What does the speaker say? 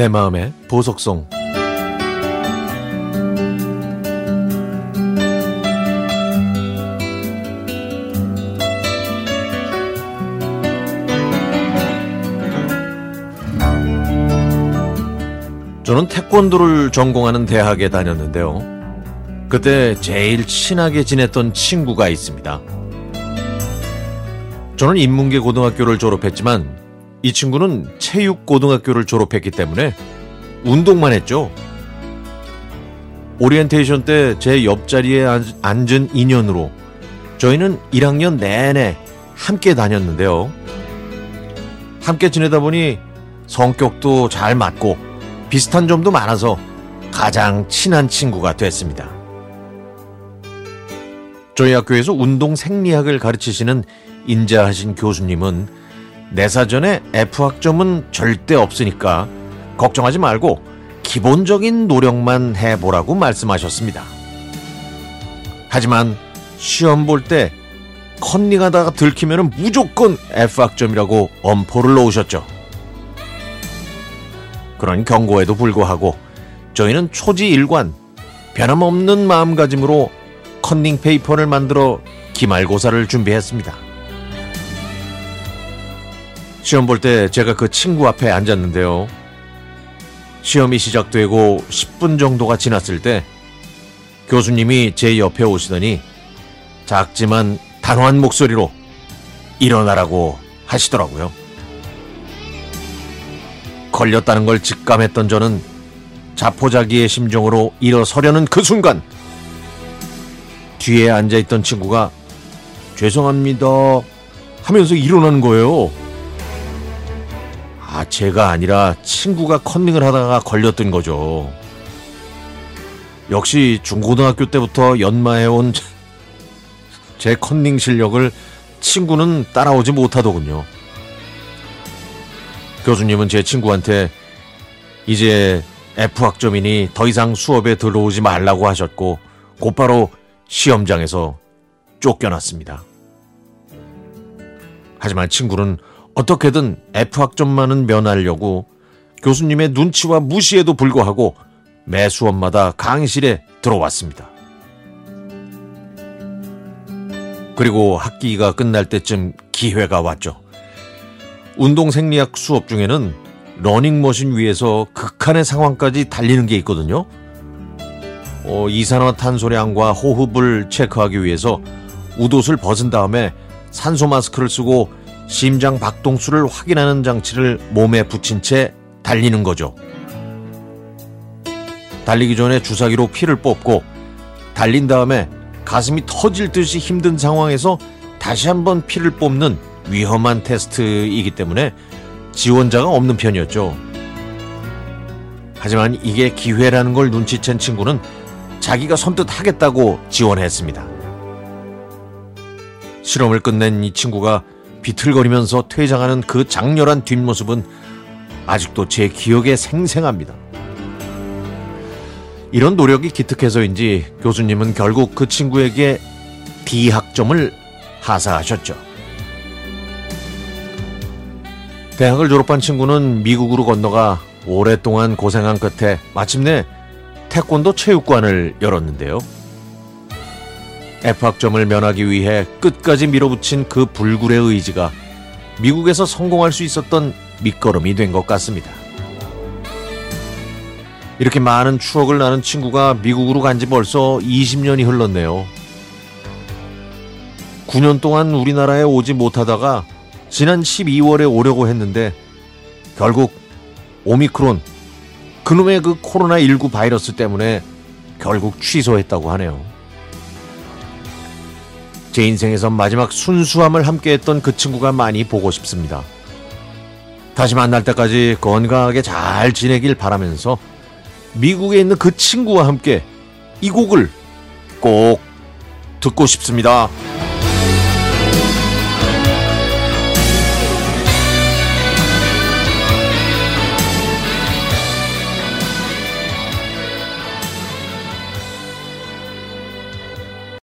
내 마음의 보석송 저는 태권도를 전공하는 대학에 다녔는데요. 그때 제일 친하게 지냈던 친구가 있습니다. 저는 인문계 고등학교를 졸업했지만 이 친구는 체육고등학교를 졸업했기 때문에 운동만 했죠. 오리엔테이션 때 제 옆자리에 앉은 인연으로 저희는 1학년 내내 함께 다녔는데요. 함께 지내다 보니 성격도 잘 맞고 비슷한 점도 많아서 가장 친한 친구가 됐습니다. 저희 학교에서 운동 생리학을 가르치시는 인자하신 교수님은 내 사전에 F학점은 절대 없으니까 걱정하지 말고 기본적인 노력만 해보라고 말씀하셨습니다. 하지만 시험 볼 때 컨닝하다가 들키면 무조건 F학점이라고 엄포를 놓으셨죠. 그런 경고에도 불구하고 저희는 초지일관 변함없는 마음가짐으로 컨닝 페이퍼를 만들어 기말고사를 준비했습니다. 시험 볼 때 제가 그 친구 앞에 앉았는데요. 시험이 시작되고 10분 정도가 지났을 때 교수님이 제 옆에 오시더니 작지만 단호한 목소리로 일어나라고 하시더라고요. 걸렸다는 걸 직감했던 저는 자포자기의 심정으로 일어서려는 그 순간 뒤에 앉아있던 친구가 죄송합니다 하면서 일어나는 거예요. 아, 제가 아니라 친구가 컨닝을 하다가 걸렸던 거죠. 역시 중고등학교 때부터 연마해온 제 컨닝 실력을 친구는 따라오지 못하더군요. 교수님은 제 친구한테 이제 F학점이니 더 이상 수업에 들어오지 말라고 하셨고 곧바로 시험장에서 쫓겨났습니다. 하지만 친구는 어떻게든 F학점만은 면하려고 교수님의 눈치와 무시에도 불구하고 매 수업마다 강의실에 들어왔습니다. 그리고 학기가 끝날 때쯤 기회가 왔죠. 운동 생리학 수업 중에는 러닝머신 위에서 극한의 상황까지 달리는 게 있거든요. 어, 이산화탄소량과 호흡을 체크하기 위해서 우옷을 벗은 다음에 산소 마스크를 쓰고 심장 박동수를 확인하는 장치를 몸에 붙인 채 달리는 거죠. 달리기 전에 주사기로 피를 뽑고 달린 다음에 가슴이 터질 듯이 힘든 상황에서 다시 한번 피를 뽑는 위험한 테스트이기 때문에 지원자가 없는 편이었죠. 하지만 이게 기회라는 걸 눈치챈 친구는 자기가 선뜻 하겠다고 지원했습니다. 실험을 끝낸 이 친구가 비틀거리면서 퇴장하는 그 장렬한 뒷모습은 아직도 제 기억에 생생합니다. 이런 노력이 기특해서인지 교수님은 결국 그 친구에게 D학점을 하사하셨죠. 대학을 졸업한 친구는 미국으로 건너가 오랫동안 고생한 끝에 마침내 태권도 체육관을 열었는데요. F학점을 면하기 위해 끝까지 밀어붙인 그 불굴의 의지가 미국에서 성공할 수 있었던 밑거름이 된 것 같습니다. 이렇게 많은 추억을 나눈 친구가 미국으로 간 지 벌써 20년이 흘렀네요. 9년 동안 우리나라에 오지 못하다가 지난 12월에 오려고 했는데 결국 오미크론 그놈의 그 코로나19 바이러스 때문에 결국 취소했다고 하네요. 제 인생에서 마지막 순수함을 함께했던 그 친구가 많이 보고 싶습니다. 다시 만날 때까지 건강하게 잘 지내길 바라면서 미국에 있는 그 친구와 함께 이 곡을 꼭 듣고 싶습니다.